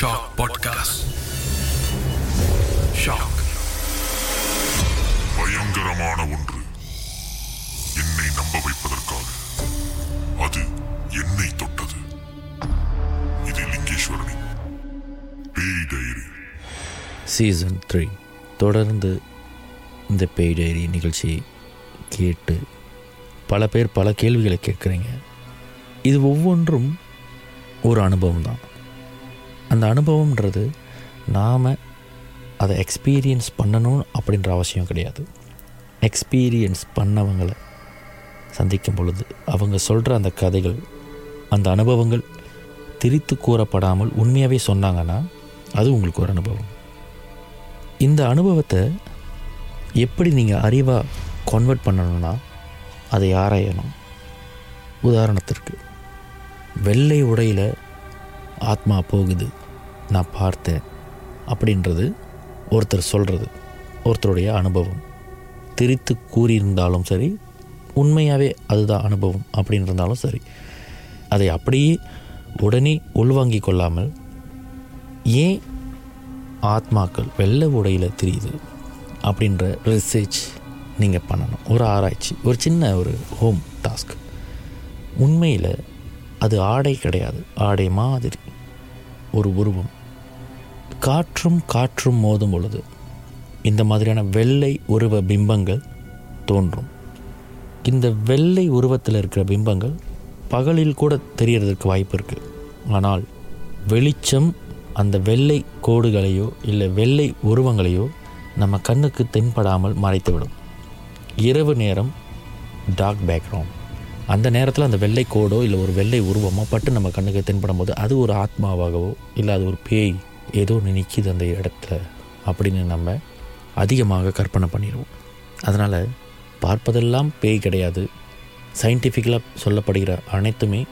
Shock podcast shock பயங்கரமான ஒன்று. என்னை நம்ப வைப்பதற்காக. அது என்னை தொட்டது. இது லிங்கேஸ்வரனின் பேய் டைரி. சீசன் த்ரீ தொடர்ந்து இந்த பேய் டைரி நிகழ்ச்சியை கேட்டு பல பேர் பல கேள்விகளை கேட்குறீங்க. இது ஒவ்வொன்றும் ஒரு அனுபவம் தான் அந்த அனுபவம்ன்றது நாம் அதை எக்ஸ்பீரியன்ஸ் பண்ணணும் அப்படின்ற அவசியம் கிடையாது. எக்ஸ்பீரியன்ஸ் பண்ணவங்களை சந்திக்கும் பொழுது அவங்க சொல்கிற அந்த கதைகள் அந்த அனுபவங்கள் திரித்து கூறப்படாமல் உண்மையாகவே சொன்னாங்கன்னா அது உங்களுக்கு ஒரு அனுபவம். இந்த அனுபவத்தை எப்படி நீங்கள் அறிவாக கன்வெர்ட் பண்ணணும்னா அதை ஆராயணும். உதாரணத்திற்கு வெள்ளை உடையில் ஆத்மா போகுது நான் பார்த்தேன் அப்படின்றது ஒருத்தர் சொல்கிறது ஒருத்தருடைய அனுபவம். திரித்து கூறியிருந்தாலும் சரி உண்மையாகவே அதுதான் அனுபவம் அப்படின்னு இருந்தாலும் சரி அதை அப்படியே உடனே உள்வாங்கி கொள்ளாமல் ஏன் ஆத்மாக்கள் வெள்ளை உடையில் தெரியுது அப்படின்ற ரிசர்ச் நீங்கள் பண்ணணும். ஒரு ஆராய்ச்சி ஒரு சின்ன ஒரு ஹோம் டாஸ்க் உண்மையில் அது ஆடை கிடையாது. ஆடை மாதிரி. ஒரு உருவம். காற்றும் காற்றும் மோதும் பொழுது இந்த மாதிரியான வெள்ளை உருவ பிம்பங்கள் தோன்றும். இந்த வெள்ளை உருவத்தில் இருக்கிற பிம்பங்கள் பகலில் கூட தெரியறதுக்கு வாய்ப்பு இருக்குது ஆனால் வெளிச்சம் அந்த வெள்ளை கோடுகளையோ இல்லை வெள்ளை உருவங்களையோ நம்ம கண்ணுக்கு தென்படாமல் மறைத்துவிடும். இரவு நேரம் டார்க் பேக்ரவுண்ட். அந்த நேரத்தில் அந்த வெள்ளை கோடோ இல்லை ஒரு வெள்ளை உருவமோ பட்டு நம்ம கண்ணுக்கு தென்படும் போது அது ஒரு ஆத்மாவாகவோ இல்லை அது ஒரு பேய் ஏதோ ஒன்று நிற்கிது அந்த இடத்துல அப்படின்னு நம்ம அதிகமாக கற்பனை பண்ணிடுவோம். அதனால் பார்ப்பதெல்லாம் பேய் கிடையாது. சயின்டிஃபிக்கலாக சொல்லப்படுகிற அனைத்துமே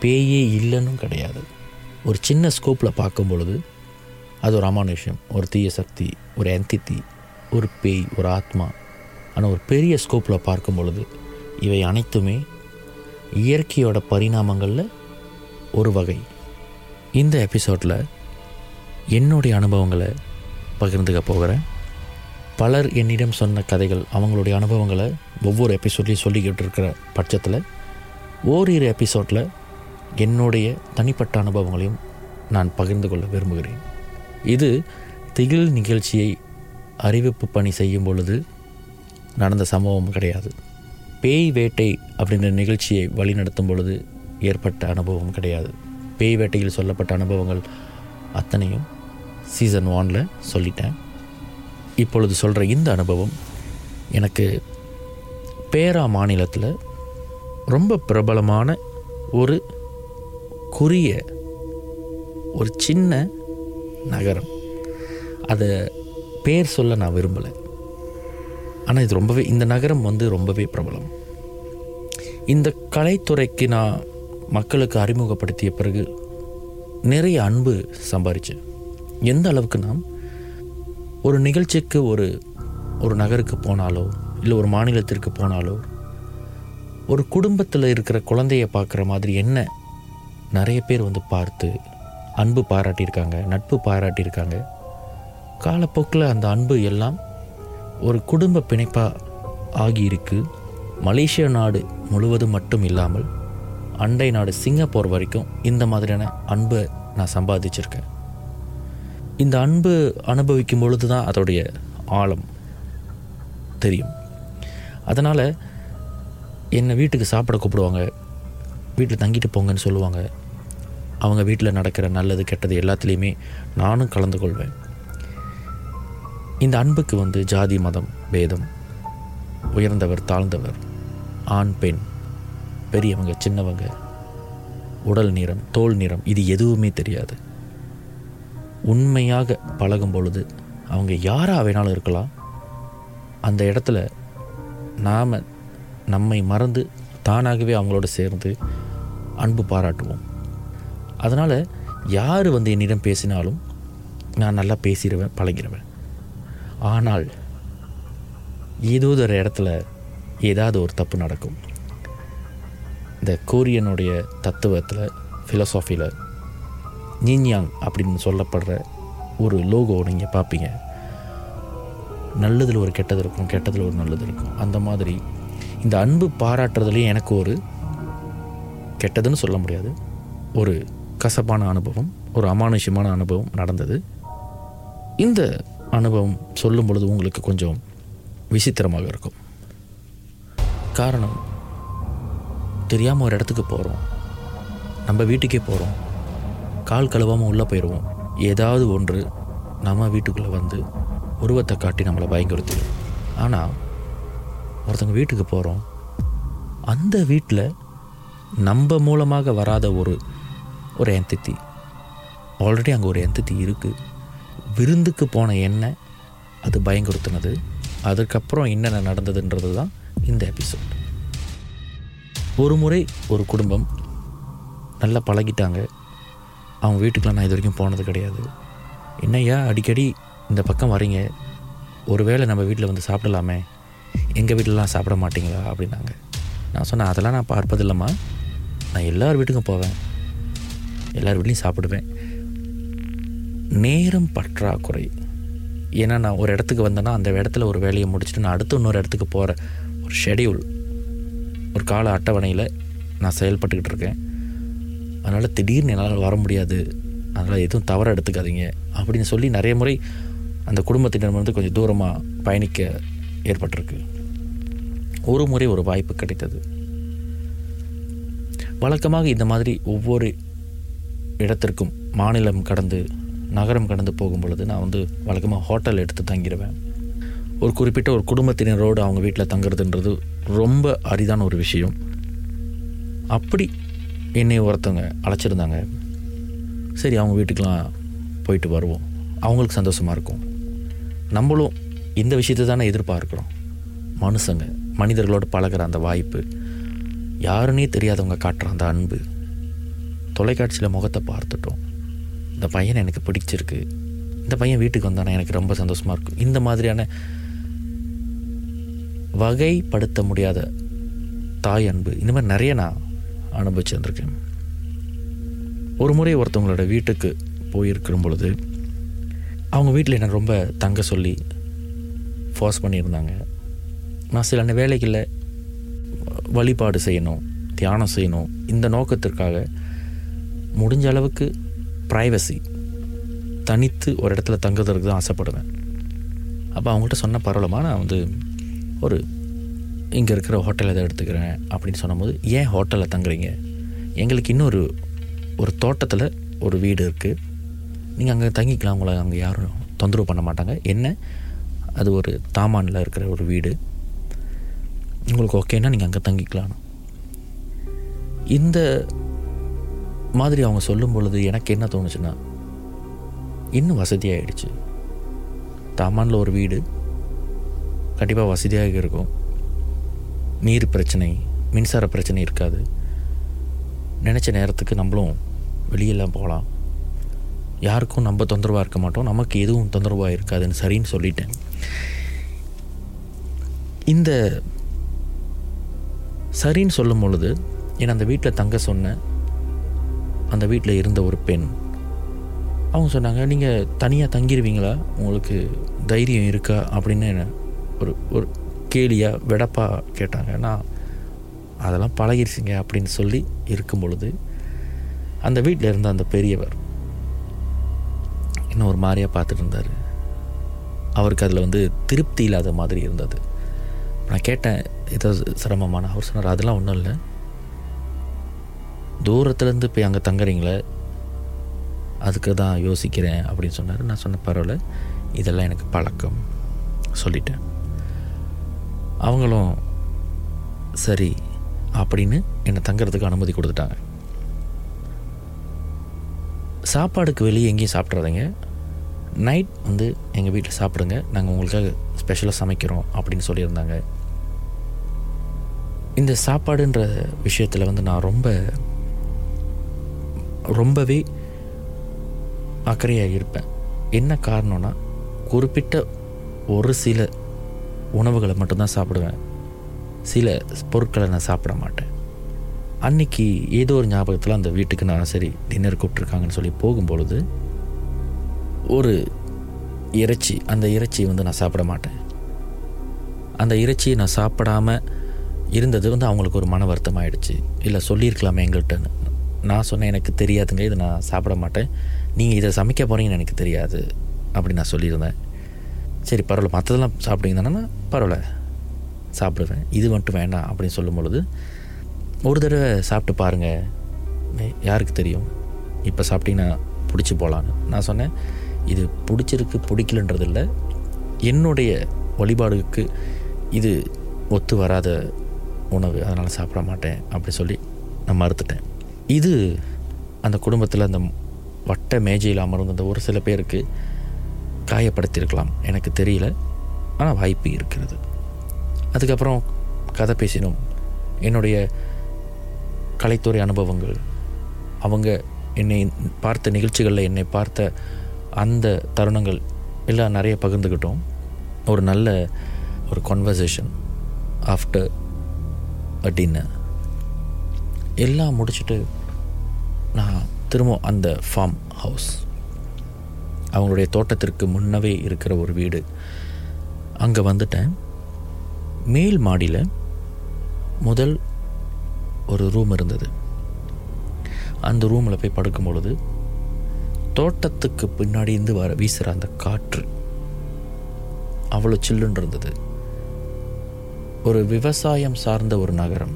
பேயே இல்லைன்னு கிடையாது. ஒரு சின்ன ஸ்கோப்பில் பார்க்கும் பொழுது அது ஒரு அமானுஷம் ஒரு தீய சக்தி ஒரு எந்தித்தி ஒரு பேய் ஒரு ஆத்மா ஆனால் ஒரு பெரிய ஸ்கோப்பில் பார்க்கும் பொழுது இவை அனைத்துமே இயற்கையோட பரிணாமங்களில் ஒரு வகை. இந்த எபிசோடில் என்னுடைய அனுபவங்களை பகிர்ந்துக்க போகிறேன். பலர் என்னிடம் சொன்ன கதைகள் அவங்களுடைய அனுபவங்களை ஒவ்வொரு எபிசோட்லேயும் சொல்லிக்கிட்டு இருக்கிற பட்சத்தில் ஓரிரு எபிசோடில் என்னுடைய தனிப்பட்ட அனுபவங்களையும் நான் பகிர்ந்து கொள்ள விரும்புகிறேன். இது திகில் நிகழ்ச்சியை அறிவிப்பு பணி செய்யும் பொழுது நடந்த சம்பவம் கிடையாது. பேய் வேட்டை அப்படின்ற நிகழ்ச்சியை வழிநடத்தும் பொழுது ஏற்பட்ட அனுபவம் கிடையாது. பேய் வேட்டையில் சொல்லப்பட்ட அனுபவங்கள் அத்தனையும் சீசன் ஒனில் சொல்லிட்டேன். இப்பொழுது சொல்கிற இந்த அனுபவம் எனக்கு பேரா மாநிலத்தில் ரொம்ப பிரபலமான ஒரு குறிய ஒரு சின்ன நகரம். அதை பேர் சொல்ல நான் விரும்பலை. ஆனால் இது ரொம்பவே இந்த நகரம் வந்து ரொம்பவே பிரபலம். இந்த கலைத்துறைக்கு நான் மக்களுக்கு அறிமுகப்படுத்திய பிறகு நிறைய அன்பு சம்பாரித்தேன் எந்த அளவுக்கு நாம் ஒரு நிகழ்ச்சிக்கு ஒரு ஒரு நகருக்கு போனாலோ இல்லை ஒரு மாநிலத்திற்கு போனாலோ ஒரு குடும்பத்தில் இருக்கிற குழந்தைய பார்க்குற மாதிரி என்ன நிறைய பேர் வந்து பார்த்து அன்பு பாராட்டியிருக்காங்க நட்பு பாராட்டியிருக்காங்க. காலப்போக்கில் அந்த அன்பு எல்லாம் ஒரு குடும்ப பிணைப்பாக ஆகியிருக்கு. மலேசியா நாடு முழுவதும் மட்டும் இல்லாமல் அண்டை நாடு சிங்கப்பூர் வரைக்கும் இந்த மாதிரியான அன்பை நான் சம்பாதிச்சிருக்கேன். இந்த அன்பு அனுபவிக்கும் பொழுது தான் அதோடைய ஆழம் தெரியும். அதனால் என்னை வீட்டுக்கு சாப்பிட கூப்பிடுவாங்க. வீட்டில் தங்கிட்டு போங்கன்னு சொல்லுவாங்க. அவங்க வீட்டில் நடக்கிற நல்லது கெட்டது எல்லாத்துலேயுமே நானும் கலந்து கொள்வேன். இந்த அன்புக்கு வந்து ஜாதி மதம் பேதம் உயர்ந்தவர் தாழ்ந்தவர் ஆண் பெண் பெரியவங்க சின்னவங்க உடல் நிறம் தோல் நிறம் இது எதுவுமே தெரியாது. உண்மையாக பழகும் பொழுது அவங்க யாராக வேணாலும் இருக்கலாம். அந்த இடத்துல நாம் நம்மை மறந்து தானாகவே அவங்களோட சேர்ந்து அன்பு பாராட்டுவோம். அதனால் யார் வந்து என்னிடம் பேசினாலும் நான் நல்லா பேசிடுவேன் பழகிடுவேன். ஆனால் ஏதோ ஒரு இடத்துல ஏதாவது ஒரு தப்பு நடக்கும். இந்த கோரியனுடைய தத்துவத்தில் ஃபிலசாஃபியில் நீன்யாங் அப்படின்னு சொல்லப்படுற ஒரு லோகோ நீங்கள் பார்ப்பீங்க நல்லதில் ஒரு கெட்டது இருக்கும் கெட்டதில் ஒரு நல்லது இருக்கும். அந்த மாதிரி இந்த அன்பு பாராட்டுறதுலேயும் எனக்கு ஒரு கெட்டதுன்னு சொல்ல முடியாது. ஒரு கசப்பான அனுபவம் ஒரு அமானுஷ்யமான அனுபவம் நடந்தது. இந்த அனுபவம் சொல்லும் பொழுது உங்களுக்கு கொஞ்சம் விசித்திரமாக இருக்கும். காரணம் தெரியாமல் ஒரு இடத்துக்கு போகிறோம் நம்ம வீட்டுக்கே போகிறோம் கால் கழுவாமல் உள்ளே போயிடுவோம் ஏதாவது ஒன்று நம்ம வீட்டுக்குள்ளே வந்து உருவத்தை காட்டி நம்மளை பயங்கரத்திடும் ஆனால் ஒருத்தங்க வீட்டுக்கு போகிறோம் அந்த வீட்டில் நம்ம மூலமாக வராத ஒரு ஒரு எந்தித்தி ஆல்ரெடி அங்கே ஒரு எந்தித்தி இருக்குது விருந்துக்கு போன எண்ணெய் அது பயங்கொடுத்துனது அதுக்கப்புறம் என்னென்ன நடந்ததுன்றது தான் இந்த எபிசோட் ஒரு முறை ஒரு குடும்பம் நல்லா பழகிட்டாங்க. அவங்க வீட்டுக்கெலாம் நான் இது வரைக்கும் போனது கிடையாது. என்னய்யா அடிக்கடி இந்த பக்கம் வரீங்க. ஒருவேளை நம்ம வீட்டில் வந்து சாப்பிடலாமே. எங்கள் வீட்டிலலாம் சாப்பிட மாட்டிங்களா? அப்படின்னாங்க. நான் சொன்னேன் அதெல்லாம் நான் பார்ப்பதில்லம்மா. நான் எல்லார் வீட்டுக்கும் போவேன். எல்லார் வீட்லேயும் சாப்பிடுவேன். நேரம் பற்றாக்குறை. ஏன்னா நான் ஒரு இடத்துக்கு வந்தேன்னா அந்த இடத்துல ஒரு வேலையை முடிச்சுட்டு நான் அடுத்து இன்னொரு இடத்துக்கு போகிற ஒரு ஷெடியூல் ஒரு கால அட்டவணையில் நான் செயல்பட்டுக்கிட்டு இருக்கேன். அதனால் திடீர்னு என்னால் வர முடியாது. அதனால் எதுவும் தவற எடுத்துக்காதீங்க. அப்படின்னு சொல்லி நிறைய முறை அந்த குடும்பத்தினர் வந்து கொஞ்சம் தூரமாக பயணிக்க ஏற்பட்டிருக்கு. ஒரு முறை ஒரு வாய்ப்பு கிடைத்தது. வழக்கமாக இந்த மாதிரி ஒவ்வொரு இடத்திற்கும் மாநிலம் கடந்து நகரம் கடந்து போகும் பொழுது நான் வந்து வழக்கமாக ஹோட்டல் எடுத்து தங்கிடுவேன் ஒரு குறிப்பிட்ட ஒரு குடும்பத்தினரோடு அவங்க வீட்டில் தங்குறதுன்றது ரொம்ப அரிதான ஒரு விஷயம். அப்படி என்னை ஒருத்தவங்க அழைச்சிருந்தாங்க. சரி அவங்க வீட்டுக்கெலாம் போயிட்டு வருவோம். அவங்களுக்கு சந்தோஷமாக இருக்கும். நம்மளும் இந்த விஷயத்தை தானே எதிர்பார்க்குறோம். மனுஷங்க மனிதர்களோடு பழகுற அந்த வாய்ப்பு யாருன்னே தெரியாதவங்க காட்டுற அந்த அன்பு. தொலைக்காட்சியில் முகத்தை பார்த்துட்டோம். இந்த பையனை எனக்கு பிடிச்சிருக்கு. இந்த பையன் வீட்டுக்கு வந்தானே எனக்கு ரொம்ப சந்தோஷமாக இருக்கும் இந்த மாதிரியான வகைப்படுத்த முடியாத தாய் அன்பு. இந்த மாதிரி நிறைய நான் அனுபவிச்சு வந்திருக்கேன். ஒரு முறை ஒருத்தவங்களோட வீட்டுக்கு போயிருக்கிற பொழுது அவங்க வீட்டில் என்னை ரொம்ப தங்க சொல்லி ஃபோர்ஸ் பண்ணியிருந்தாங்க. நான் சில வேலைகளில் வழிபாடு செய்யணும் தியானம் செய்யணும் இந்த நோக்கத்திற்காக முடிஞ்ச அளவுக்கு ப்ரைவசி தனித்து ஒரு இடத்துல தங்குறதுக்கு தான் ஆசைப்படுவேன். அப்போ அவங்கள்ட்ட சொன்ன பரவாயில்லமா நான் வந்து ஒரு இங்கே இருக்கிற ஹோட்டலில் எதை எடுத்துக்கிறேன் அப்படின்னு சொன்னபோது ஏன் ஹோட்டலில் தங்குறீங்க? எங்களுக்கு இன்னொரு ஒரு தோட்டத்தில் ஒரு வீடு இருக்குது நீங்கள் அங்கே தங்கிக்கலாம் உங்களை அங்கே யாரும் தொந்தரவு பண்ண மாட்டாங்க. என்ன? அது ஒரு தாமானில் இருக்கிற ஒரு வீடு. உங்களுக்கு ஓகேன்னா நீங்கள் அங்கே தங்கிக்கலாம். இந்த மாதிரி அவங்க சொல்லும் பொழுது எனக்கு என்ன தோணுச்சுன்னா இன்னும் வசதியாகிடுச்சு தாமானில் ஒரு வீடு கண்டிப்பாக வசதியாக இருக்கும். நீர் பிரச்சனை மின்சார பிரச்சனை இருக்காது. நினச்ச நேரத்துக்கு நம்மளும் வெளியெல்லாம் போகலாம். யாருக்கும் நம்ம தொந்தரவாக இருக்க மாட்டோம். நமக்கு எதுவும் தொந்தரவாக இருக்காதுன்னு சரின்னு சொல்லிட்டேன். இந்த சரின்னு சொல்லும் பொழுது என்னை அந்த வீட்டில் தங்க சொன்ன அந்த வீட்டில் இருந்த ஒரு பெண். அவங்க சொன்னாங்க நீங்கள் தனியாக தங்கிடுவீங்களா உங்களுக்கு தைரியம் இருக்கா? அப்படின்னு ஒரு ஒரு கேலியாக வெடப்பாக கேட்டாங்க. நான் அதெல்லாம் பழகிருச்சிங்க அப்படின்னு சொல்லி இருக்கும் பொழுது அந்த வீட்டில் இருந்த அந்த பெரியவர் இன்னும் ஒரு மாதிரியாக பார்த்துட்டு இருந்தார். அவருக்கு அதில் வந்து திருப்தி இல்லாத மாதிரி இருந்தது. நான் கேட்டேன் ஏதோ சிரமமான அவர் சொன்னார் அதெல்லாம் ஒன்றும் இல்லை. தூரத்துலேருந்து போய் அங்கே தங்குறீங்களே அதுக்கு தான் யோசிக்கிறேன் அப்படின்னு சொன்னார். நான் சொன்ன பரவாயில்ல இதெல்லாம் எனக்கு பழக்கம் சொல்லிட்டேன். அவங்களும் சரி அப்படின்னு என்னை தங்குறதுக்கு அனுமதி கொடுத்துட்டாங்க. சாப்பாடுக்கு வெளியே எங்கேயும் சாப்பிட்றாதீங்க நைட் வந்து எங்கள் வீட்டில் சாப்பிடுங்க. நாங்கள் உங்களுக்காக ஸ்பெஷலாக சமைக்கிறோம் அப்படின்னு சொல்லியிருந்தாங்க. இந்த சாப்பாடுன்ற விஷயத்தில் வந்து நான் ரொம்ப ரொம்பவே அக்கறையாக இருப்பேன் என்ன காரணம்னா குறிப்பிட்ட ஒரு சில உணவுகளை மட்டும்தான் சாப்பிடுவேன். சில பொருட்களை நான் சாப்பிட மாட்டேன். அன்னைக்கு ஏதோ ஒரு ஞாபகத்தில் அந்த வீட்டுக்கு நான் சரி டின்னர் கூப்பிட்ருக்காங்கன்னு சொல்லி போகும்பொழுது ஒரு இறைச்சி அந்த இறைச்சியை வந்து நான் சாப்பிட மாட்டேன். அந்த இறைச்சியை நான் சாப்பிடாம இருந்தது வந்து அவங்களுக்கு ஒரு மன வருத்தம் ஆயிடுச்சு இல்லை சொல்லியிருக்கலாமே எங்கள்கிட்டன்னு. நான் சொன்னேன் எனக்கு தெரியாதுங்க இதை நான் சாப்பிட மாட்டேன். நீங்கள் இதை சமைக்க போகிறீங்கன்னு எனக்கு தெரியாது அப்படி நான் சொல்லியிருந்தேன். சரி பரவாயில்ல மற்றதெல்லாம் சாப்பிட்டீங்கன்னா பரவாயில்ல சாப்பிடுவேன். இது மட்டும் வேண்டாம் அப்படின்னு சொல்லும் பொழுது ஒரு தடவை சாப்பிட்டு பாருங்கள் யாருக்கு தெரியும்? இப்போ சாப்பிட்டீங்கன்னா பிடிச்சி போகலான்னு நான் சொன்னேன் இது பிடிச்சிருக்கு பிடிக்கலன்றது இல்லை என்னுடைய வழிபாடுக்கு இது ஒத்து வராத உணவு அதனால் சாப்பிட மாட்டேன் அப்படி சொல்லி நான் மறுத்துட்டேன். இது அந்த குடும்பத்தில் அந்த வட்ட மேஜையில் அமர்ந்த ஒரு சில பேருக்கு காயப்படுத்தியிருக்கலாம். எனக்கு தெரியல. ஆனால் வாய்ப்பு இருக்கிறது. அதுக்கப்புறம் கதை பேசினோம். என்னுடைய கலைத்துறை அனுபவங்கள். அவங்க என்னை பார்த்த நிகழ்ச்சிகளில் என்னை பார்த்த அந்த தருணங்கள் எல்லாம் நிறைய பகிர்ந்துக்கிட்டோம் ஒரு நல்ல ஒரு கான்வர்சேஷன் ஆஃப்டர் அ டின்னர் எல்லாம் முடிச்சுட்டு நான் திரும்ப அந்த ஃபார்ம் ஹவுஸ் அவங்களுடைய தோட்டத்திற்கு முன்னவே இருக்கிற ஒரு வீடு. அங்கே வந்துட்டேன். மேல் மாடியில் முதல் ஒரு ரூம் இருந்தது. அந்த ரூமில் போய் படுக்கும் பொழுது தோட்டத்துக்கு பின்னாடி இருந்து வர வீசுகிற அந்த காற்று அவ்வளோ சில்லுன்னு இருந்தது. ஒரு விவசாயம் சார்ந்த ஒரு நகரம்.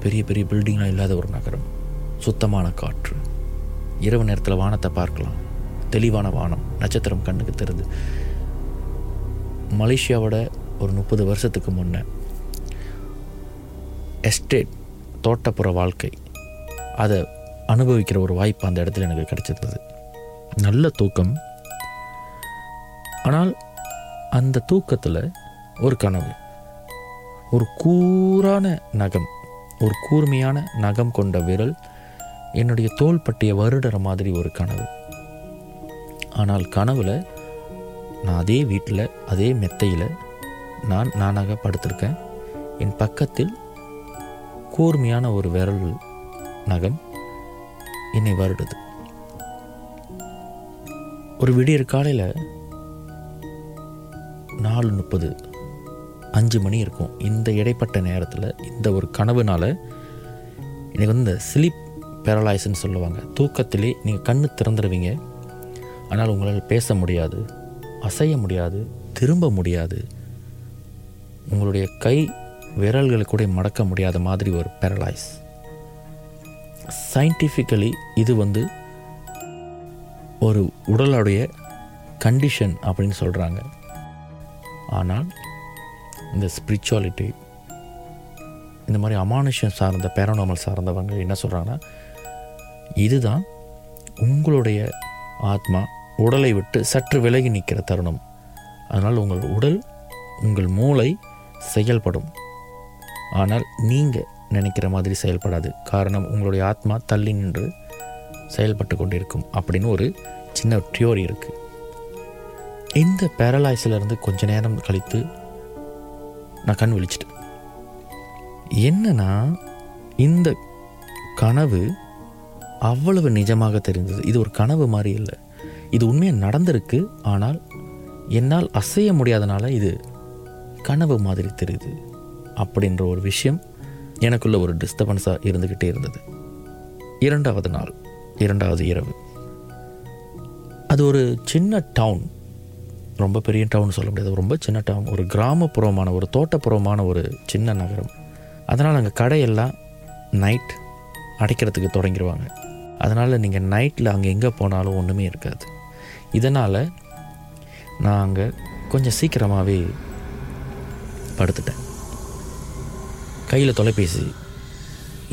பெரிய பெரிய பில்டிங்லாம் இல்லாத ஒரு நகரம். சுத்தமான காற்று. இரவு நேரத்தில் வானத்தை பார்க்கலாம். தெளிவான வானம் நட்சத்திரம் கண்ணுக்கு தெரியுது மலேசியாவோட ஒரு முப்பது வருஷத்துக்கு முன்னே எஸ்டேட் தோட்டப்புற வாழ்க்கை அதை அனுபவிக்கிற ஒரு வாய்ப்பு அந்த இடத்துல எனக்கு கிடைச்சிருந்தது. நல்ல தூக்கம். ஆனால் அந்த தூக்கத்தில் ஒரு கனவு. ஒரு கூரான நகம் ஒரு கூர்மையான நகம் கொண்ட விரல் என்னுடைய தோல் பட்டிய வருடுற மாதிரி ஒரு கனவு. ஆனால் கனவில் நான் அதே வீட்டில் அதே மெத்தையில் நான் நானாக படுத்திருக்கேன். என் பக்கத்தில் கூர்மையான ஒரு விரல் நகம் என்னை வருடுது. ஒரு விடியற் காலையில் நாலு முப்பது அஞ்சு மணி இருக்கும். இந்த இடைப்பட்ட நேரத்தில் இந்த ஒரு கனவுனால் எனக்கு வந்து இந்த ஸ்லீப் பேரலைஸ்ன்னு சொல்லுவாங்க. தூக்கத்திலே நீங்கள் கண்ணு திறந்துடுவீங்க ஆனால் உங்களால் பேச முடியாது அசைய முடியாது திரும்ப முடியாது. உங்களுடைய கை விரல்களை கூட மடக்க முடியாத மாதிரி ஒரு பேரலைஸ் சயின்டிஃபிக்கலி இது வந்து ஒரு உடலுடைய கண்டிஷன் அப்படின்னு சொல்கிறாங்க ஆனால் இந்த ஸ்பிரிச்சுவாலிட்டி இந்த மாதிரி அமானுஷம் சார்ந்த பேரனாமல் சார்ந்தவங்க என்ன சொல்கிறாங்கன்னா இதுதான் உங்களுடைய ஆத்மா உடலை விட்டு சற்று விலகி நிற்கிற தருணம். அதனால் உங்கள் உடல் உங்கள் மூளை செயல்படும். ஆனால் நீங்கள் நினைக்கிற மாதிரி செயல்படாது. காரணம் உங்களுடைய ஆத்மா தள்ளி நின்று செயல்பட்டு கொண்டிருக்கும் அப்படின்னு ஒரு சின்ன தியோரி இருக்குது இந்த பேரலைஸில் கொஞ்ச நேரம் கழித்து நான் கண் விழிச்சிட்டேன். என்னன்னா இந்த கனவு அவ்வளவு நிஜமாக தெரிந்தது. இது ஒரு கனவு மாதிரி இல்லை. இது உண்மையாக நடந்திருக்கு ஆனால் என்னால் அசைய முடியாதனால இது கனவு மாதிரி தெரியுது அப்படின்ற ஒரு விஷயம் எனக்குள்ள ஒரு டிஸ்டர்பன்ஸாக இருந்துக்கிட்டே இருந்தது. இரண்டாவது நாள் இரண்டாவது இரவு. அது ஒரு சின்ன டவுன் ரொம்ப பெரிய டவுன் சொல்ல முடியாது. ரொம்ப சின்ன டவுன் ஒரு கிராமப்புறமான ஒரு தோட்டப்புறமான ஒரு சின்ன நகரம். அதனால் அங்கே கடையெல்லாம் நைட் அடைக்கிறதுக்கு தொடங்கிடுவாங்க அதனால் நீங்கள் நைட்டில் அங்கே எங்கே போனாலும் ஒன்றுமே இருக்காது. இதனால் நான் அங்கே கொஞ்சம் சீக்கிரமாகவே படுத்துட்டேன். கையில் தொலைபேசி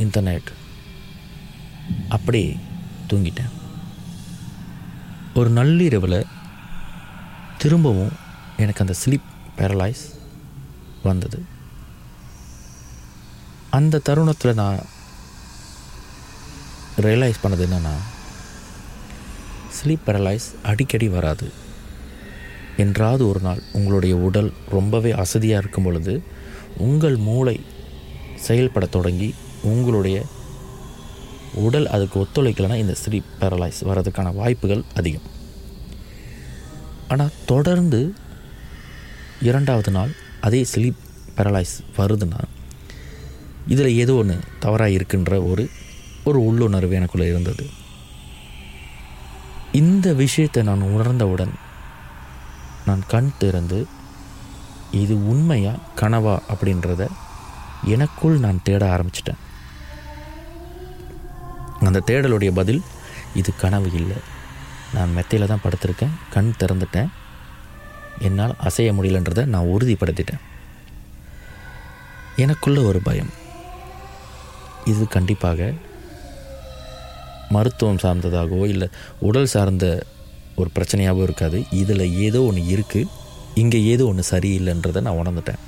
இன்டர்நெட் அப்படி தூங்கிட்டேன். ஒரு நள்ளிரவில் திரும்பவும் எனக்கு அந்த ஸ்லீப் பேரலைஸ் வந்தது. அந்த தருணத்தில் நான் ரியலைஸ் பண்ணது என்னென்னா ஸ்லீப் பேரலைஸ் அடிக்கடி வராது. என்றாவது ஒரு நாள் உங்களுடைய உடல் ரொம்பவே அசதியாக இருக்கும் பொழுது உங்கள் மூளை செயல்பட தொடங்கி உங்களுடைய உடல் அதுக்கு ஒத்துழைக்கலைன்னா இந்த ஸ்லீப் பேரலைஸ் வர்றதுக்கான வாய்ப்புகள் அதிகம். ஆனால் தொடர்ந்து இரண்டாவது நாள் அதே ஸ்லீப் பேரலைஸ் வருதுன்னா இதில் ஏதோ ஒன்று தவறாக இருக்குன்ற ஒரு ஒரு உள்ளுணர்வு எனக்குள்ளே இருந்தது. இந்த விஷயத்தை நான் உணர்ந்தவுடன் நான் கண் திறந்து இது உண்மையா கனவா அப்படின்றத எனக்குள் நான் தேட ஆரம்பிச்சிட்டேன். அந்த தேடலுடைய பதில் இது கனவு இல்லை. நான் மெத்தையில் தான் படுத்திருக்கேன் கண் திறந்துட்டேன். என்னால் அசைய முடியலன்றதை நான் உறுதிப்படுத்திட்டேன். எனக்குள்ள ஒரு பயம். இது கண்டிப்பாக மருத்துவம் சார்ந்ததாகவோ இல்லை உடல் சார்ந்த ஒரு பிரச்சனையாகவோ இருக்காது. இதில் ஏதோ ஒன்று இருக்குது இங்கே ஏதோ ஒன்று சரியில்லைன்றதை நான் உணர்ந்துட்டேன்.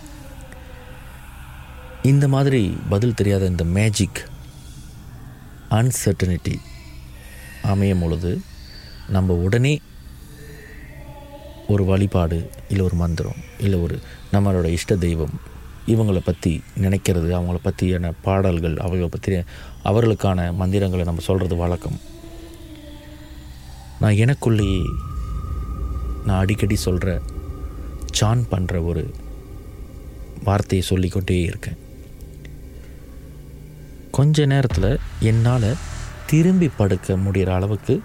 இந்த மாதிரி பதில் தெரியாத இந்த மேஜிக் அன்சர்டனிட்டி அமையும் பொழுது நம்ம உடனே ஒரு வழிபாடு இல்லை ஒரு மந்திரம் இல்லை ஒரு நம்மளோட இஷ்ட தெய்வம் இவங்களை பற்றி நினைக்கிறது அவங்கள பற்றியான பாடல்கள் அவங்கள பற்றி அவர்களுக்கான மந்திரங்களை நம்ம சொல்கிறது வழக்கம். நான் எனக்குள்ளேயே நான் அடிக்கடி சொல்கிற சான் பண்ணுற ஒரு வார்த்தையை சொல்லிக்கொண்டே இருக்கேன். கொஞ்ச நேரத்தில் என்னால் திரும்பி படுக்க முடிகிற அளவுக்கு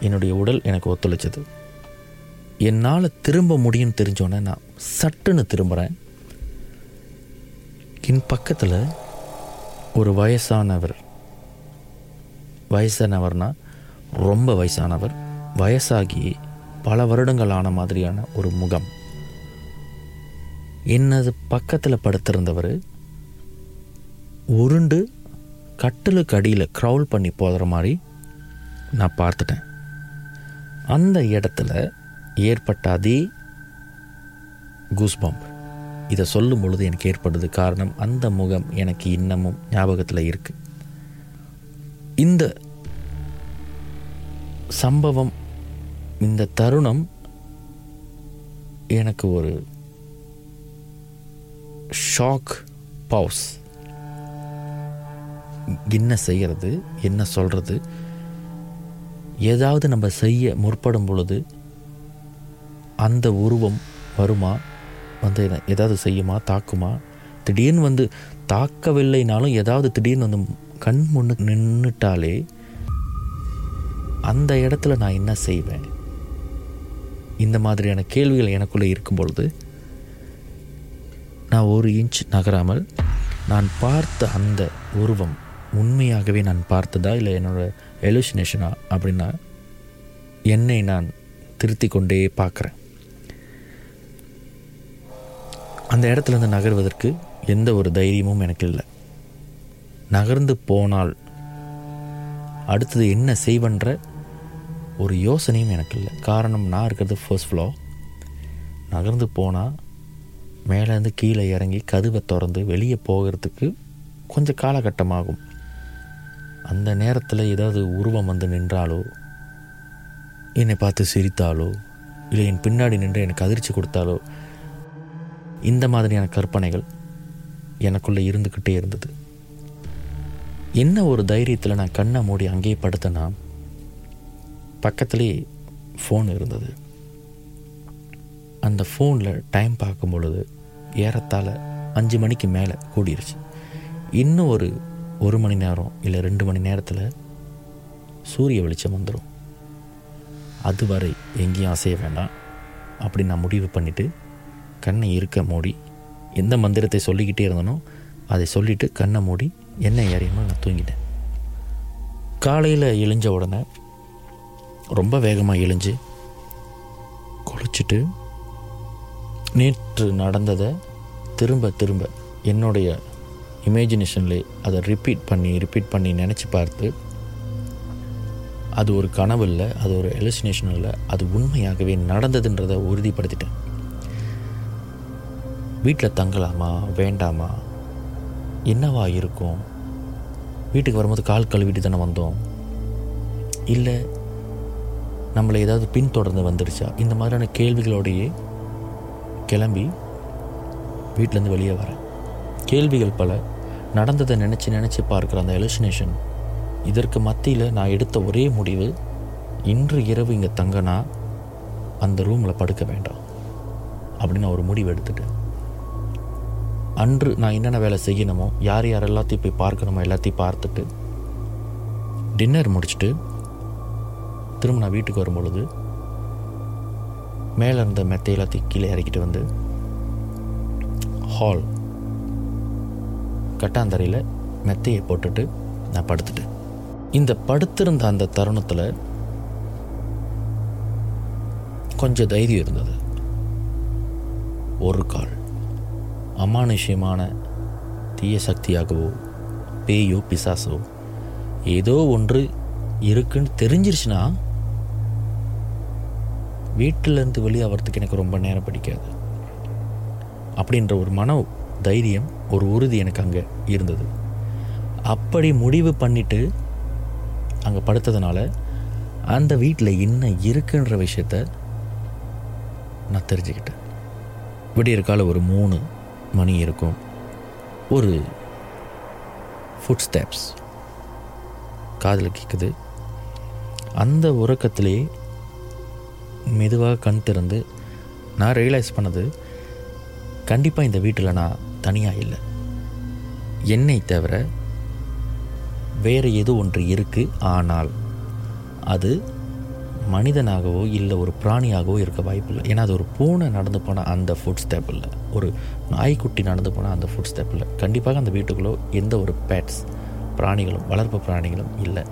என்னுடைய உடல் எனக்கு ஒத்துழைச்சது. என்னால் திரும்ப முடியும்னு தெரிஞ்சோன்னே நான் சட்டுன்னு திரும்புகிறேன் என் பக்கத்தில் ஒரு வயசானவர். வயசானவர்னால் ரொம்ப வயசானவர். வயசாகி பல வருடங்கள் ஆன மாதிரியான ஒரு முகம். என்னது பக்கத்தில் படுத்திருந்தவர்? உருண்டு கட்டிலுக்கு அடியில் க்ரௌல் பண்ணி போகிற மாதிரி நான் பார்த்துட்டேன். அந்த இடத்துல ஏற்பட்ட அதே கூஸ்பம்ப் இதை சொல்லும் பொழுது எனக்கு ஏற்படுது காரணம் அந்த முகம் எனக்கு இன்னமும் ஞாபகத்தில் இருக்கு. இந்த சம்பவம் இந்த தருணம் எனக்கு ஒரு ஷாக் பவுஸ் என்ன செய்கிறது என்ன சொல்கிறது ஏதாவது நம்ம செய்ய முற்படும் பொழுது அந்த உருவம் வருமா? வந்து ஏதாவது செய்யுமா? தாக்குமா? திடீர்னு வந்து தாக்கவில்லைனாலும் ஏதாவது திடீர்னு வந்து கண் முன்னு நின்றுட்டாலே அந்த இடத்துல நான் என்ன செய்வேன்? இந்த மாதிரியான கேள்விகள் எனக்குள்ளே இருக்கும் பொழுது நான் ஒரு இன்ச் நகராமல் நான் பார்த்த அந்த உருவம் உண்மையாகவே நான் பார்த்ததா இல்லை என்னோட எலுசினேஷனா அப்படின்னா என்னை நான் திருத்தி கொண்டே பார்க்குறேன். அந்த இடத்துல இருந்து நகர்வதற்கு எந்த ஒரு தைரியமும் எனக்கு இல்லை. நகர்ந்து போனால் அடுத்தது என்ன செய்வன்ற ஒரு யோசனையும் எனக்கு இல்லை. காரணம் நான் இருக்கிறது ஃபர்ஸ்ட் ஃப்ளோ நகர்ந்து போனால் மேலேருந்து கீழே இறங்கி கதவை திறந்து வெளியே போகிறதுக்கு கொஞ்சம் காலகட்டமாகும். அந்த நேரத்தில் ஏதாவது உருவம் வந்து நின்றாலோ என்னை பார்த்து சிரித்தாலோ இல்லை என் பின்னாடி நின்று எனக்கு அதிர்ச்சி கொடுத்தாலோ இந்த மாதிரியான கற்பனைகள் எனக்குள்ளே இருந்துக்கிட்டே இருந்தது. என்ன ஒரு தைரியத்தில் நான் கண்ணை மூடி அங்கேயே படுத்தேன்னா பக்கத்துலேயே ஃபோன் இருந்தது. அந்த ஃபோனில் டைம் பார்க்கும் பொழுது ஏறத்தாழ அஞ்சு மணிக்கு மேலே கூடிருச்சு. இன்னும் ஒரு ஒரு மணி நேரம் இல்லை ரெண்டு மணி நேரத்தில் சூரிய வெளிச்சம் வந்துடும் அதுவரை எங்கேயும் அசைய வேண்டாம். அப்படி நான் முடிவு பண்ணிவிட்டு கண்ணை இருக்க மூடி எந்த மந்திரத்தை சொல்லிக்கிட்டே இருந்தனோ அதை சொல்லிவிட்டு கண்ணை மூடி எண்ணெய் ஏறியாமல் நான் தூங்கிட்டேன். காலையில் எழுஞ்ச உடனே ரொம்ப வேகமாக எழுஞ்சு குளிச்சுட்டு நேற்று நடந்ததை திரும்ப திரும்ப என்னுடைய இமேஜினேஷன்லேயே அதை ரிப்பீட் பண்ணி ரிப்பீட் பண்ணி நினச்சி பார்த்து அது ஒரு கனவு இல்லை அது ஒரு எலுசினேஷன் இல்லை அது உண்மையாகவே நடந்ததுன்றதை உறுதிப்படுத்திட்டேன். வீட்டில் தங்கலாமா வேண்டாமா? என்னவா இருக்கும்? வீட்டுக்கு வரும்போது கால் கழுவிட்டு தானே வந்தோம். இல்லை நம்மளை ஏதாவது பின்தொடர்ந்து வந்துடுச்சா? இந்த மாதிரியான கேள்விகளோடையே கிளம்பி வீட்டிலேருந்து வெளியே வரேன். கேள்விகள் பல. நடந்ததை நினச்சி நினச்சி பார்க்குற அந்த எலுசினேஷன் இதற்கு மத்தியில் நான் எடுத்த ஒரே முடிவு இன்று இரவு இங்கே தங்கனா அந்த ரூமில் படுக்க வேண்டாம். அப்படின்னு நான் ஒரு முடிவு எடுத்துட்டேன். அன்று நான் என்னென்ன வேலை செய்யணுமோ யார் யார் எல்லாத்தையும் போய் பார்க்கணுமோ எல்லாத்தையும் பார்த்துட்டு டின்னர் முடிச்சுட்டு திரும்ப நான் வீட்டுக்கு வரும்பொழுது மேலே இருந்த மெத்தை எல்லாத்தையும் கீழே இறக்கிட்டு வந்து ஹால் கட்டாந்தரையில் மெத்தையை போட்டுட்டு நான் படுத்துட்டேன். இந்த படுத்திருந்த அந்த தருணத்தில் கொஞ்சம் தைரியம் இருந்தது. ஒரு கால். அமானுஷ்யமான தீய சக்தியாகவோ பேயோ பிசாசோ ஏதோ ஒன்று இருக்குன்னு தெரிஞ்சிருச்சுன்னா வீட்டிலேருந்து வெளியே ஆகிறதுக்கு எனக்கு ரொம்ப நேரம் பிடிக்காது. அப்படின்ற ஒரு மன தைரியம் ஒரு உறுதி எனக்கு அங்கே இருந்தது. அப்படி முடிவு பண்ணிட்டு அங்கே படுத்ததுனால அந்த வீட்டில் என்ன இருக்குன்ற விஷயத்த நான் தெரிஞ்சுக்கிட்டேன். விடியற்கால ஒரு மூணு மணி இருக்கும். ஒரு ஃபுட் ஸ்டெப்ஸ் காதில் கேட்குது அந்த உறக்கத்திலே மெதுவாக கண் திறந்து நான் ரியலைஸ் பண்ணது கண்டிப்பாக இந்த வீட்டில் நான் தனியாக இல்லை. என்னை தவிர வேறு எது ஒன்று இருக்குது ஆனால் அது மனிதனாகவோ இல்லை ஒரு பிராணியாகவோ இருக்க வாய்ப்பில்லை. ஏன்னா அது ஒரு பூனை நடந்து போன அந்த ஃபுட் ஸ்டெப் இல்லை. ஒரு நாய்க்குட்டி நடந்து போனால் அந்த ஃபுட் ஸ்டெப்பில் கண்டிப்பாக அந்த வீட்டுக்குள்ளே எந்த ஒரு பேட்ஸ் பிராணிகளும் வளர்ப்பு பிராணிகளும் இல்லை.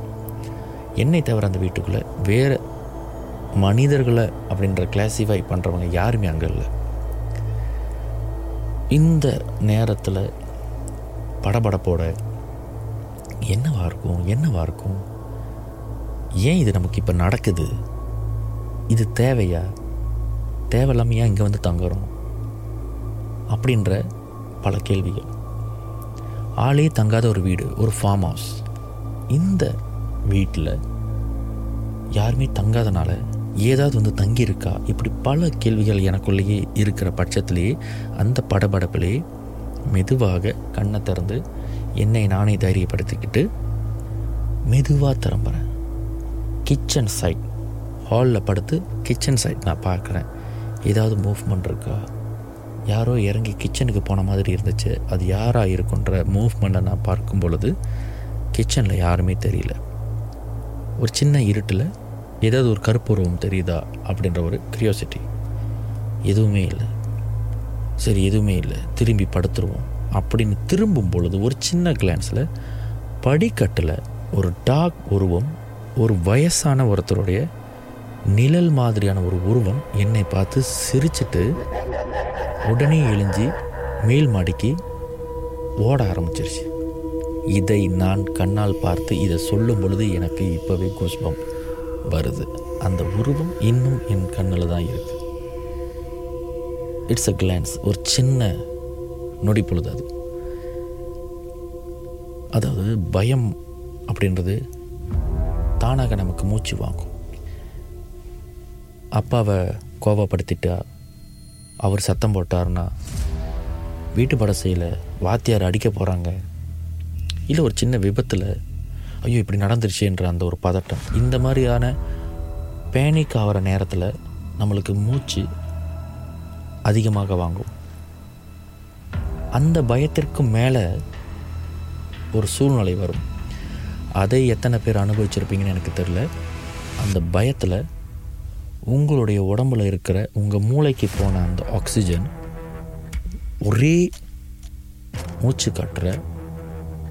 என்னை தவிர அந்த வீட்டுக்குள்ளே வேறு மனிதர்களை அப்படின்ற கிளாசிஃபை பண்ணுறவங்க யாருமே அங்கே இல்லை. இந்த நேரத்தில் படபடப்போட என்னவா இருக்கும் என்னவா இருக்கும்? ஏன் இது நமக்கு இப்போ நடக்குது? இது தேவையா? தேவையில்லாமல் ஏன் இங்கே வந்து தங்குறோம்? அப்படின்ற பல கேள்விகள். ஆளே தங்காத ஒரு வீடு ஒரு ஃபார்ம் ஹவுஸ் இந்த வீட்டில் யாருமே தங்காதனால ஏதாவது வந்து தங்கியிருக்கா? இப்படி பல கேள்விகள் எனக்குள்ளேயே இருக்கிற பட்சத்திலேயே அந்த படபடப்பிலே மெதுவாக கண்ணை திறந்து என்னை நானே தைரியப்படுத்திக்கிட்டு மெதுவாக திரும்புகிறேன் கிச்சன் சைட் ஹாலில் படுத்து கிச்சன் சைட் நான் பார்க்குறேன். ஏதாவது மூவ்மெண்ட் இருக்கா? யாரோ இறங்கி கிச்சனுக்கு போன மாதிரி இருந்துச்சு. அது யாராக இருக்குன்ற மூவ்மெண்ட்டை நான் பார்க்கும் பொழுது கிச்சனில் யாருமே தெரியல. ஒரு சின்ன இருட்டில் ஏதாவது ஒரு கருப்புருவம் தெரியுதா? அப்படின்ற ஒரு க்ரியோசிட்டி எதுவுமே இல்லை. சரி எதுவுமே இல்லை. திரும்பி படுத்துருவோம். அப்படின்னு திரும்பும் பொழுது ஒரு சின்ன கிளான்ஸில் படிக்கட்டில் ஒரு டாக் உருவம் ஒரு வயசான ஒருத்தருடைய நிழல் மாதிரியான ஒரு உருவம் என்னை பார்த்து சிரிச்சிட்டு உடனே எழிஞ்சி மேல் மாடிக்கு ஓட ஆரம்பிச்சிருச்சு. இதை நான் கண்ணால் பார்த்து இதை சொல்லும் பொழுது எனக்கு இப்போவே குஷ்பம் வருது. அந்த உருவம் இன்னும் என் கண்ணில் தான் இருக்குது இட்ஸ் அ கிளான்ஸ் ஒரு சின்ன நொடி பொழுது அது. அதாவது பயம் அப்படின்றது தானாக நமக்கு மூச்சு வாங்கும். அப்பாவை கோபப்படுத்திட்டா அவர் சத்தம் போட்டார்னா வீட்டு படசையில் வாத்தியார் அடிக்க போகிறாங்க இல்லை ஒரு சின்ன விபத்தில் ஐயோ இப்படி நடந்துருச்சுன்ற அந்த ஒரு பதட்டம். இந்த மாதிரியான பேனிக் ஆகிற நேரத்தில் நம்மளுக்கு மூச்சு அதிகமாக வாங்கும். அந்த பயத்திற்கு மேலே ஒரு சூழ்நிலை வரும். அதை எத்தனை பேர் அனுபவிச்சிருப்பீங்கன்னு எனக்கு தெரில அந்த பயத்தில் உங்களுடைய உடம்புல இருக்கிற உங்கள் மூளைக்கு போன அந்த ஆக்சிஜன் ஒரே மூச்சு காட்டுற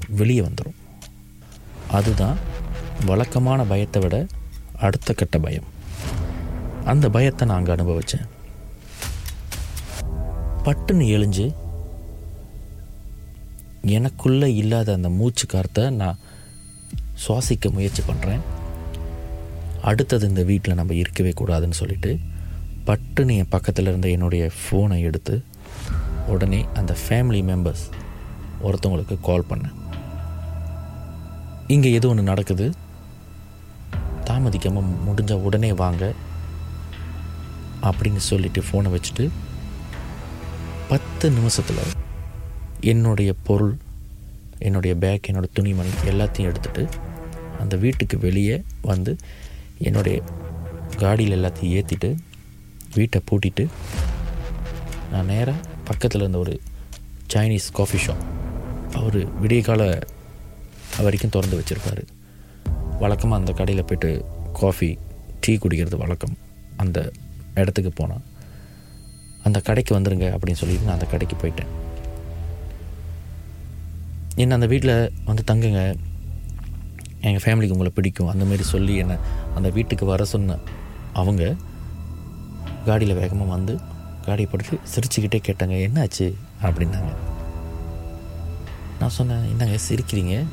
வெளியே வந்துடும் அதுதான் வழக்கமான பயத்தை விட அடுத்த கட்ட பயம். அந்த பயத்தை நான் அங்கே அனுபவித்தேன் பட்டுன்னு எழிஞ்சு எனக்குள்ளே இல்லாத அந்த மூச்சு காரத்தை நான் சுவாசிக்க முயற்சி பண்ணுறேன் அடுத்தது இந்த வீட்டில் நம்ம இருக்கவே கூடாதுன்னு சொல்லிட்டு பட்டுன்னு என் பக்கத்தில் இருந்த என்னுடைய ஃபோனை எடுத்து உடனே அந்த ஃபேமிலி மெம்பர்ஸ் ஒருத்தவங்களுக்கு கால் பண்ணேன். இங்கே எது ஒன்று நடக்குது? தாமதிக்காமல் முடிஞ்ச உடனே வாங்க அப்படின்னு சொல்லிட்டு ஃபோனை வச்சுட்டு பத்து நிமிஷத்தில் என்னுடைய பொருள் என்னுடைய பேக் என்னோடய துணிமணி எல்லாத்தையும் எடுத்துகிட்டு அந்த வீட்டுக்கு வெளியே வந்து என்னுடைய காடியில் எல்லாத்தையும் ஏற்றிட்டு வீட்டை பூட்டிட்டு நான் நேராக பக்கத்தில் இருந்த ஒரு சைனீஸ் காஃபி ஷாப் அவர் விடிய கால வரைக்கும் திறந்து வச்சுருப்பார். வழக்கமாக அந்த கடையில் போய்ட்டு காஃபி டீ குடிக்கிறது வழக்கம். அந்த இடத்துக்கு போனால் அந்த கடைக்கு வந்துடுங்க அப்படின்னு சொல்லிட்டு நான் அந்த கடைக்கு போயிட்டேன். என்ன அந்த வீட்டில் வந்து தங்குங்க எங்கள் ஃபேமிலிக்கு உங்களை பிடிக்கும். அந்த மாதிரி சொல்லி என்னை அந்த வீட்டுக்கு வர சொன்ன அவங்க காடியில் வேகமாக வந்து காடியை போட்டுட்டு சிரிச்சுக்கிட்டே கேட்டாங்க என்னாச்சு? அப்படின்னாங்க. நான் சொன்னேன் என்னங்க சிரிக்கிறீங்க.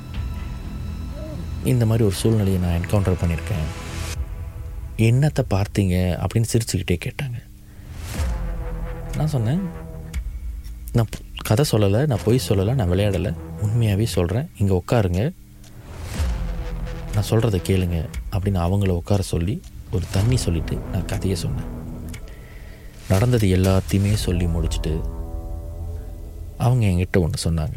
இந்த மாதிரி ஒரு சூழ்நிலையை நான் என்கவுண்டர் பண்ணியிருக்கேன். என்னத்தை பார்த்தீங்க? அப்படின்னு சிரிச்சுக்கிட்டே கேட்டாங்க. நான் சொன்னேன் நான் கதை சொல்லலை நான் பொய் சொல்லலை நான் விளையாடலை. உண்மையாகவே சொல்கிறேன் இங்கே உட்காருங்க. நான் சொல்கிறத கேளுங்க அப்படின்னு அவங்கள உட்கார சொல்லி ஒரு தண்ணி சொல்லிவிட்டு நான் கதையை சொன்னேன். நடந்தது எல்லாத்தையுமே சொல்லி முடிச்சுட்டு அவங்க என்கிட்ட ஒன்று சொன்னாங்க.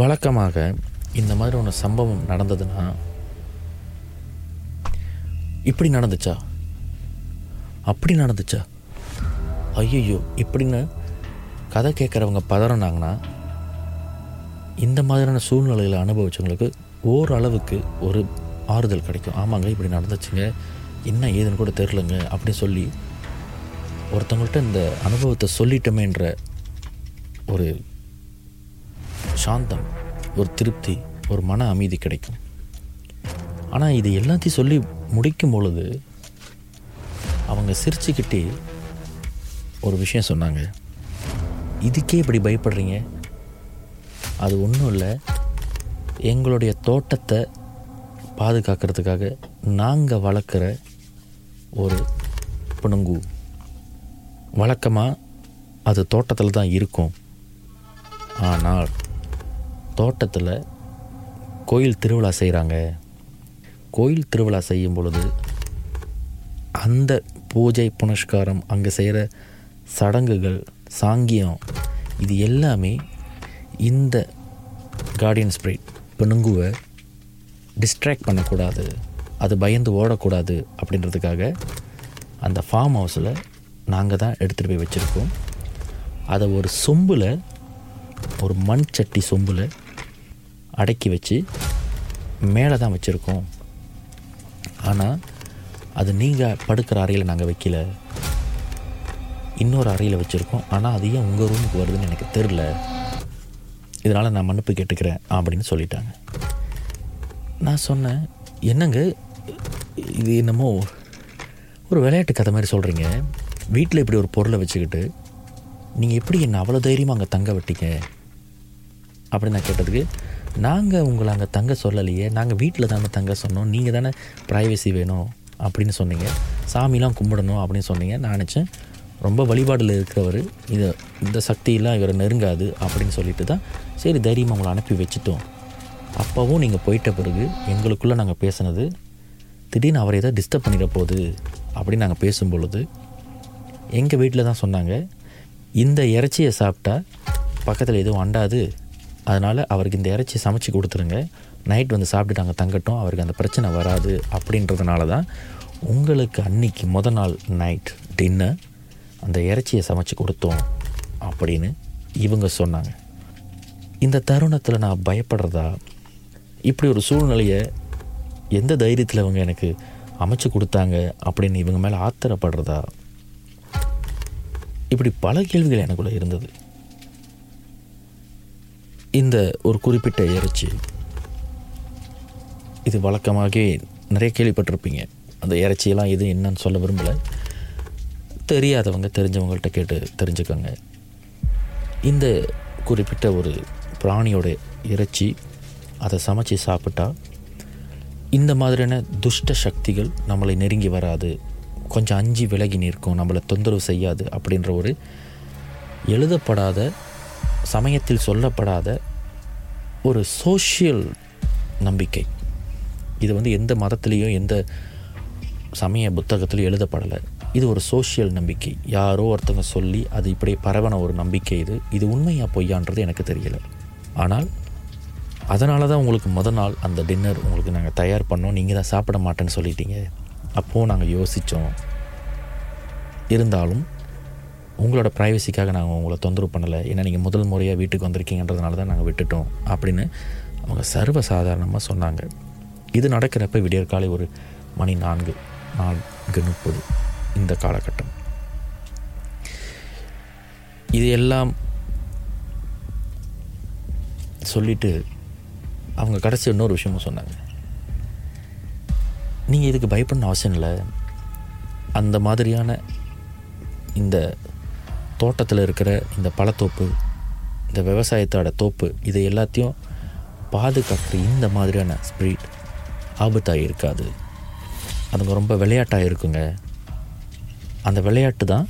வழக்கமாக இந்த மாதிரி ஒன்று சம்பவம் நடந்ததுன்னா இப்படி நடந்துச்சா? அப்படி நடந்துச்சா? ஐயோ இப்படின்னு கதை கேட்குறவங்க பதறினாங்கன்னா இந்த மாதிரியான சூழ்நிலைகளை அனுபவிச்சவங்களுக்கு ஓரளவுக்கு ஒரு ஆறுதல் கிடைக்கும். ஆமாங்க இப்படி நடந்துச்சுங்க. என்ன ஏதுன்னு கூட தெரிலங்க அப்படின்னு சொல்லி ஒருத்தவங்கள்ட்ட இந்த அனுபவத்தை சொல்லிட்டோமேன்ற ஒரு சாந்தம் ஒரு திருப்தி ஒரு மன அமைதி கிடைக்கும். ஆனால் இது எல்லாத்தையும் சொல்லி முடிக்கும் பொழுது அவங்க சிரிச்சுக்கிட்டே ஒரு விஷயம் சொன்னாங்க. இதுக்கே இப்படி பயப்படுறீங்க? அது ஒன்றும் இல்லை. எங்களுடைய தோட்டத்தை பாதுகாக்கிறதுக்காக நாங்கள் வளர்க்குற ஒரு புணுங்கு வழக்கமாக அது தோட்டத்தில் தான் இருக்கும். ஆனால் தோட்டத்தில் கோயில் திருவிழா செய்கிறாங்க கோயில் திருவிழா செய்யும் பொழுது அந்த பூஜை புனஸ்காரம் அங்கே செய்கிற சடங்குகள் சாங்கியம் இது எல்லாமே இந்த கார்டியன் ஸ்பிரிட் பெணுங்குவை டிஸ்ட்ராக்ட் பண்ணக்கூடாது அது பயந்து ஓடக்கூடாது அப்படின்றதுக்காக அந்த ஃபார்ம் ஹவுஸில் நாங்கள் தான் எடுத்துகிட்டு போய் வச்சுருக்கோம். அதை ஒரு சொம்பில் ஒரு மண் சட்டி சொம்பில் அடக்கி வச்சு மேலே தான் வச்சுருக்கோம். ஆனால் அது நீங்கள் படுக்கிற அறையில் நாங்கள் வைக்கல. இன்னொரு அறையில் வச்சுருக்கோம். ஆனால் அது ஏன் உங்கள் ரூமுக்கு வருதுன்னு எனக்கு தெரில இதனால் நான் மன்னிப்பு கேட்டுக்கிறேன் அப்படின்னு சொல்லிட்டாங்க. நான் சொன்னேன் என்னங்க? இது என்னமோ ஒரு விளையாட்டு கதை மாதிரி சொல்கிறீங்க வீட்டில் இப்படி ஒரு பொருளை வச்சுக்கிட்டு நீங்கள் எப்படி என்ன அவ்வளோ தைரியமாக அங்கே தங்க விட்டீங்க? அப்படின்னு நான் கேட்டதுக்கு நாங்கள் உங்களை அங்கே தங்க சொல்லலையே. நாங்கள் வீட்டில் தானே தங்க சொன்னோம். நீங்கள் தானே ப்ரைவசி வேணும். அப்படின்னு சொன்னீங்க. சாமிலாம் கும்பிடணும். அப்படின்னு சொன்னீங்க. நான் நினச்சேன் ரொம்ப வழிபாடில் இருக்கிறவர் இதை இந்த சக்தியெல்லாம் இவரை நெருங்காது அப்படின்னு சொல்லிட்டு தான் சரி தைரியமாக உங்களை அனுப்பி வச்சுட்டோம். அப்போவும் நீங்கள் போயிட்ட பிறகு எங்களுக்குள்ளே நாங்கள் பேசினது திடீர்னு அவரை ஏதோ டிஸ்டர்ப் பண்ணிட போகுது அப்படின்னு நாங்கள் பேசும் பொழுது எங்கள் வீட்டில் தான் சொன்னாங்க இந்த இறைச்சியை சாப்பிட்டா பக்கத்தில் எதுவும் அண்டாது அதனால் அவருக்கு இந்த இறைச்சி சமைச்சு கொடுத்துருங்க. நைட் வந்து சாப்பிட்டுட்டு அங்கே தங்கட்டும் அவருக்கு அந்த பிரச்சனை வராது அப்படின்றதுனால தான் உங்களுக்கு அன்னைக்கு முத நாள் நைட் டின்னர் அந்த இறைச்சியை சமைச்சு கொடுத்தோம் அப்படின்னு இவங்க சொன்னாங்க. இந்த தருணத்தில் நான் பயப்படுறதா? இப்படி ஒரு சூழ்நிலையை எந்த தைரியத்தில் இவங்க எனக்கு அமைச்சு கொடுத்தாங்க அப்படின்னு இவங்க மேலே ஆத்திரப்படுறதா? இப்படி பல கேள்விகள் எனக்குள்ளே இருந்தது. இந்த ஒரு குறிப்பிட்ட இறைச்சி. இது வழக்கமாகவே நிறைய கேள்விப்பட்டிருப்பீங்க. அந்த இறைச்சியெல்லாம் எது என்னன்னு சொல்ல விரும்பலை. தெரியாதவங்க தெரிஞ்சவங்கள்ட்ட கேட்டு தெரிஞ்சுக்கோங்க. இந்த குறிப்பிட்ட ஒரு பிராணியோட இறைச்சி அதை சமைச்சு சாப்பிட்டா இந்த மாதிரியான துஷ்ட சக்திகள் நம்மளை நெருங்கி வராது. கொஞ்சம் அஞ்சு விலகி நிற்கும் நம்மளை தொந்தரவு செய்யாது அப்படின்ற ஒரு எழுதப்படாத சமயத்தில் சொல்லப்படாத ஒரு சோஷியல் நம்பிக்கை. இது வந்து எந்த மதத்துலேயும் எந்த சமய புத்தகத்திலையும் எழுதப்படலை. இது ஒரு சோஷியல் நம்பிக்கை. யாரோ ஒருத்தவங்க சொல்லி அது இப்படி பரவன ஒரு நம்பிக்கை இது. இது உண்மையாக பொய்யான்றது எனக்கு தெரியல. ஆனால் அதனால தான் உங்களுக்கு முத நாள் அந்த டின்னர் உங்களுக்கு நாங்கள் தயார் பண்ணோம். நீங்கள் தான் சாப்பிட மாட்டேன்னு சொல்லிட்டீங்க. அப்போது நாங்கள் யோசித்தோம் இருந்தாலும் உங்களோட ப்ரைவசிக்காக நாங்கள் உங்களை தொந்தரவு பண்ணலை. ஏன்னா நீங்கள் முதல் முறையாக வீட்டுக்கு வந்திருக்கீங்கன்றதுனால தான் நாங்கள் விட்டுட்டோம் அப்படின்னு அவங்க சர்வ சாதாரணமாக சொன்னாங்க. இது நடக்கிறப்ப விடியற்காலை ஒரு மணி நான்கு நான்கு முப்பது. இந்த காலகட்டம். இது எல்லாம் சொல்லிட்டு அவங்க கடைசி இன்னொரு விஷயமும் சொன்னாங்க. நீங்கள் இதுக்கு பயப்படணும் அவசியம் இல்லை. அந்த மாதிரியான இந்த தோட்டத்தில் இருக்கிற இந்த பழத்தோப்பு இந்த விவசாயத்தோட தோப்பு இது எல்லாத்தையும் பாதுகாக்கிற இந்த மாதிரியான ஸ்பிரிட் ஆபத்தாக இருக்காது அதுங்க ரொம்ப விளையாட்டாக இருக்குங்க அந்த விளையாட்டு தான்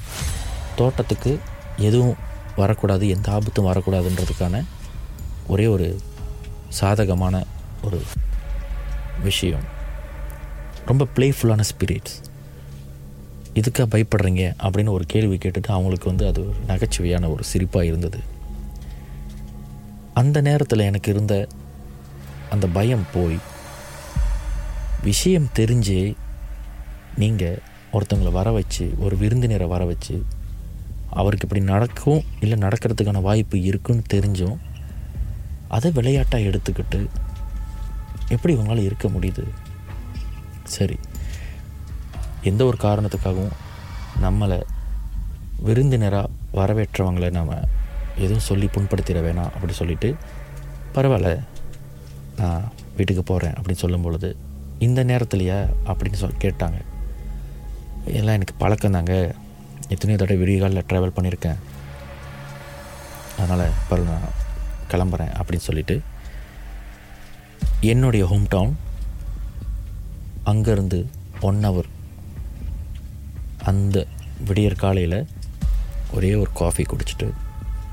தோட்டத்துக்கு எதுவும் வரக்கூடாது எந்த ஆபத்தும் வரக்கூடாதுன்றதுக்கான ஒரே ஒரு சாதகமான ஒரு விஷயம். ரொம்ப ப்ளேஃபுல்லான ஸ்பிரிட்ஸ் இதுக்காக பயப்படுறீங்க அப்படின்னு ஒரு கேள்வி கேட்டுட்டு அவங்களுக்கு வந்து அது ஒரு நகைச்சுவையான ஒரு சிரிப்பாக இருந்தது. அந்த நேரத்தில் எனக்கு இருந்த அந்த பயம் போய் விஷயம் தெரிஞ்சே நீங்கள் ஒருத்தங்களை வர வச்சு ஒரு விருந்தினரை வர வச்சு அவருக்கு இப்படி நடக்கும் இல்லை நடக்கிறதுக்கான வாய்ப்பு இருக்குன்னு தெரிஞ்சும் அதை விளையாட்டாக எடுத்துக்கிட்டு எப்படி இவங்களால் இருக்க முடியுது? சரி. எந்த ஒரு காரணத்துக்காகவும் நம்மளை விருந்தினராக வரவேற்றவங்களை நாம் எதுவும் சொல்லி புண்படுத்திட வேணாம் அப்படி சொல்லிவிட்டு பரவாயில்ல நான் வீட்டுக்கு போகிறேன் அப்படின்னு சொல்லும் பொழுது இந்த நேரத்துலையா அப்படின்னு சொல் கேட்டாங்க. எல்லாம் எனக்கு பழக்கம் தாங்க எத்தனையோ தடவை விடியகாலில் ட்ராவல் பண்ணியிருக்கேன் அதனால் பரவ நான் கிளம்புறேன் அப்படின்னு சொல்லிட்டு என்னுடைய ஹோம் டவுன் அங்கேருந்து ஒன் ஹவர் அந்த விடியற் காலையில் ஒரே ஒரு காஃபி குடிச்சிட்டு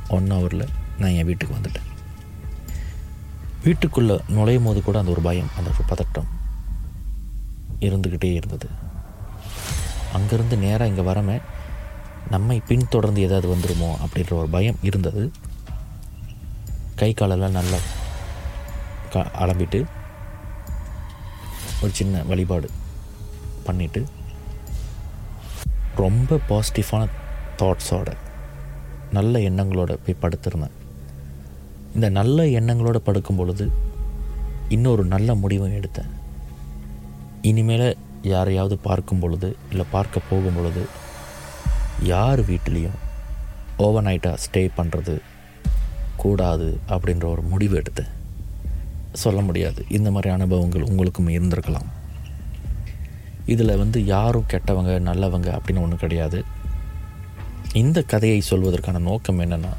ஒன் ஹவரில் நான் என் வீட்டுக்கு வந்துட்டேன். வீட்டுக்குள்ளே நுழையும் போது கூட அந்த ஒரு பயம் அந்த ஒரு பதட்டம் இருந்துக்கிட்டே இருந்தது. அங்கேருந்து நேராக இங்கே வரமே நம்மை பின்தொடர்ந்து ஏதாவது வந்துடுமோ அப்படின்ற ஒரு பயம் இருந்தது. கை காலெல்லாம் நல்லா க அலம்பிட்டு ஒரு சின்ன வழிபாடு பண்ணிவிட்டு ரொம்ப பாசிட்டிவான தாட்ஸோட நல்ல எண்ணங்களோட போய் படுத்திருந்தேன். இந்த நல்ல எண்ணங்களோடு படுக்கும் பொழுது இன்னொரு நல்ல முடிவும் எடுத்தேன். இனிமேல் யாரையாவது பார்க்கும் பொழுது இல்லை பார்க்க போகும் பொழுது யார் வீட்லேயும் ஓவர் நைட்டாக ஸ்டே பண்ணுறது கூடாது அப்படின்ற ஒரு முடிவு எடுத்தேன் சொல்ல முடியாது. இந்த மாதிரி அனுபவங்கள் உங்களுக்கும் இருந்திருக்கலாம். இதில் வந்து யாரும் கெட்டவங்க நல்லவங்க அப்படின்னு ஒன்றும் கிடையாது. இந்த கதையை சொல்வதற்கான நோக்கம் என்னென்னா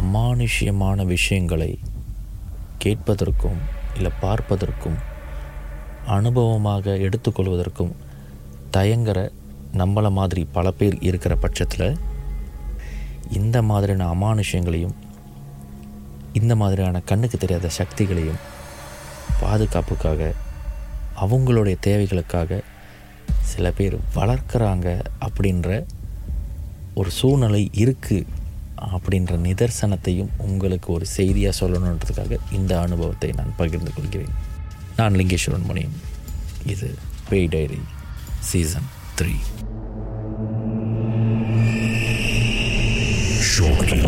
அமானுஷ்யமான விஷயங்களை கேட்பதற்கும் இல்லை பார்ப்பதற்கும் அனுபவமாக எடுத்துக்கொள்வதற்கும் தயங்குற நம்மளை மாதிரி பல பேர் இருக்கிற பட்சத்தில் இந்த மாதிரியான அமானுஷ்யங்களையும் இந்த மாதிரியான கண்ணுக்கு தெரியாத சக்திகளையும் பாதுகாப்புக்காக அவங்களுடைய தேவைகளுக்காக சில பேர் வளர்க்குறாங்க அப்படின்ற ஒரு சூழ்நிலை இருக்குது அப்படின்ற நிதர்சனத்தையும் உங்களுக்கு ஒரு செய்தியாக சொல்லணுன்றதுக்காக இந்த அனுபவத்தை நான் பகிர்ந்து கொள்கிறேன். நான் லிங்கேஸ்வரன் மணி இது பேய் டைரி சீசன் த்ரீ Shortly.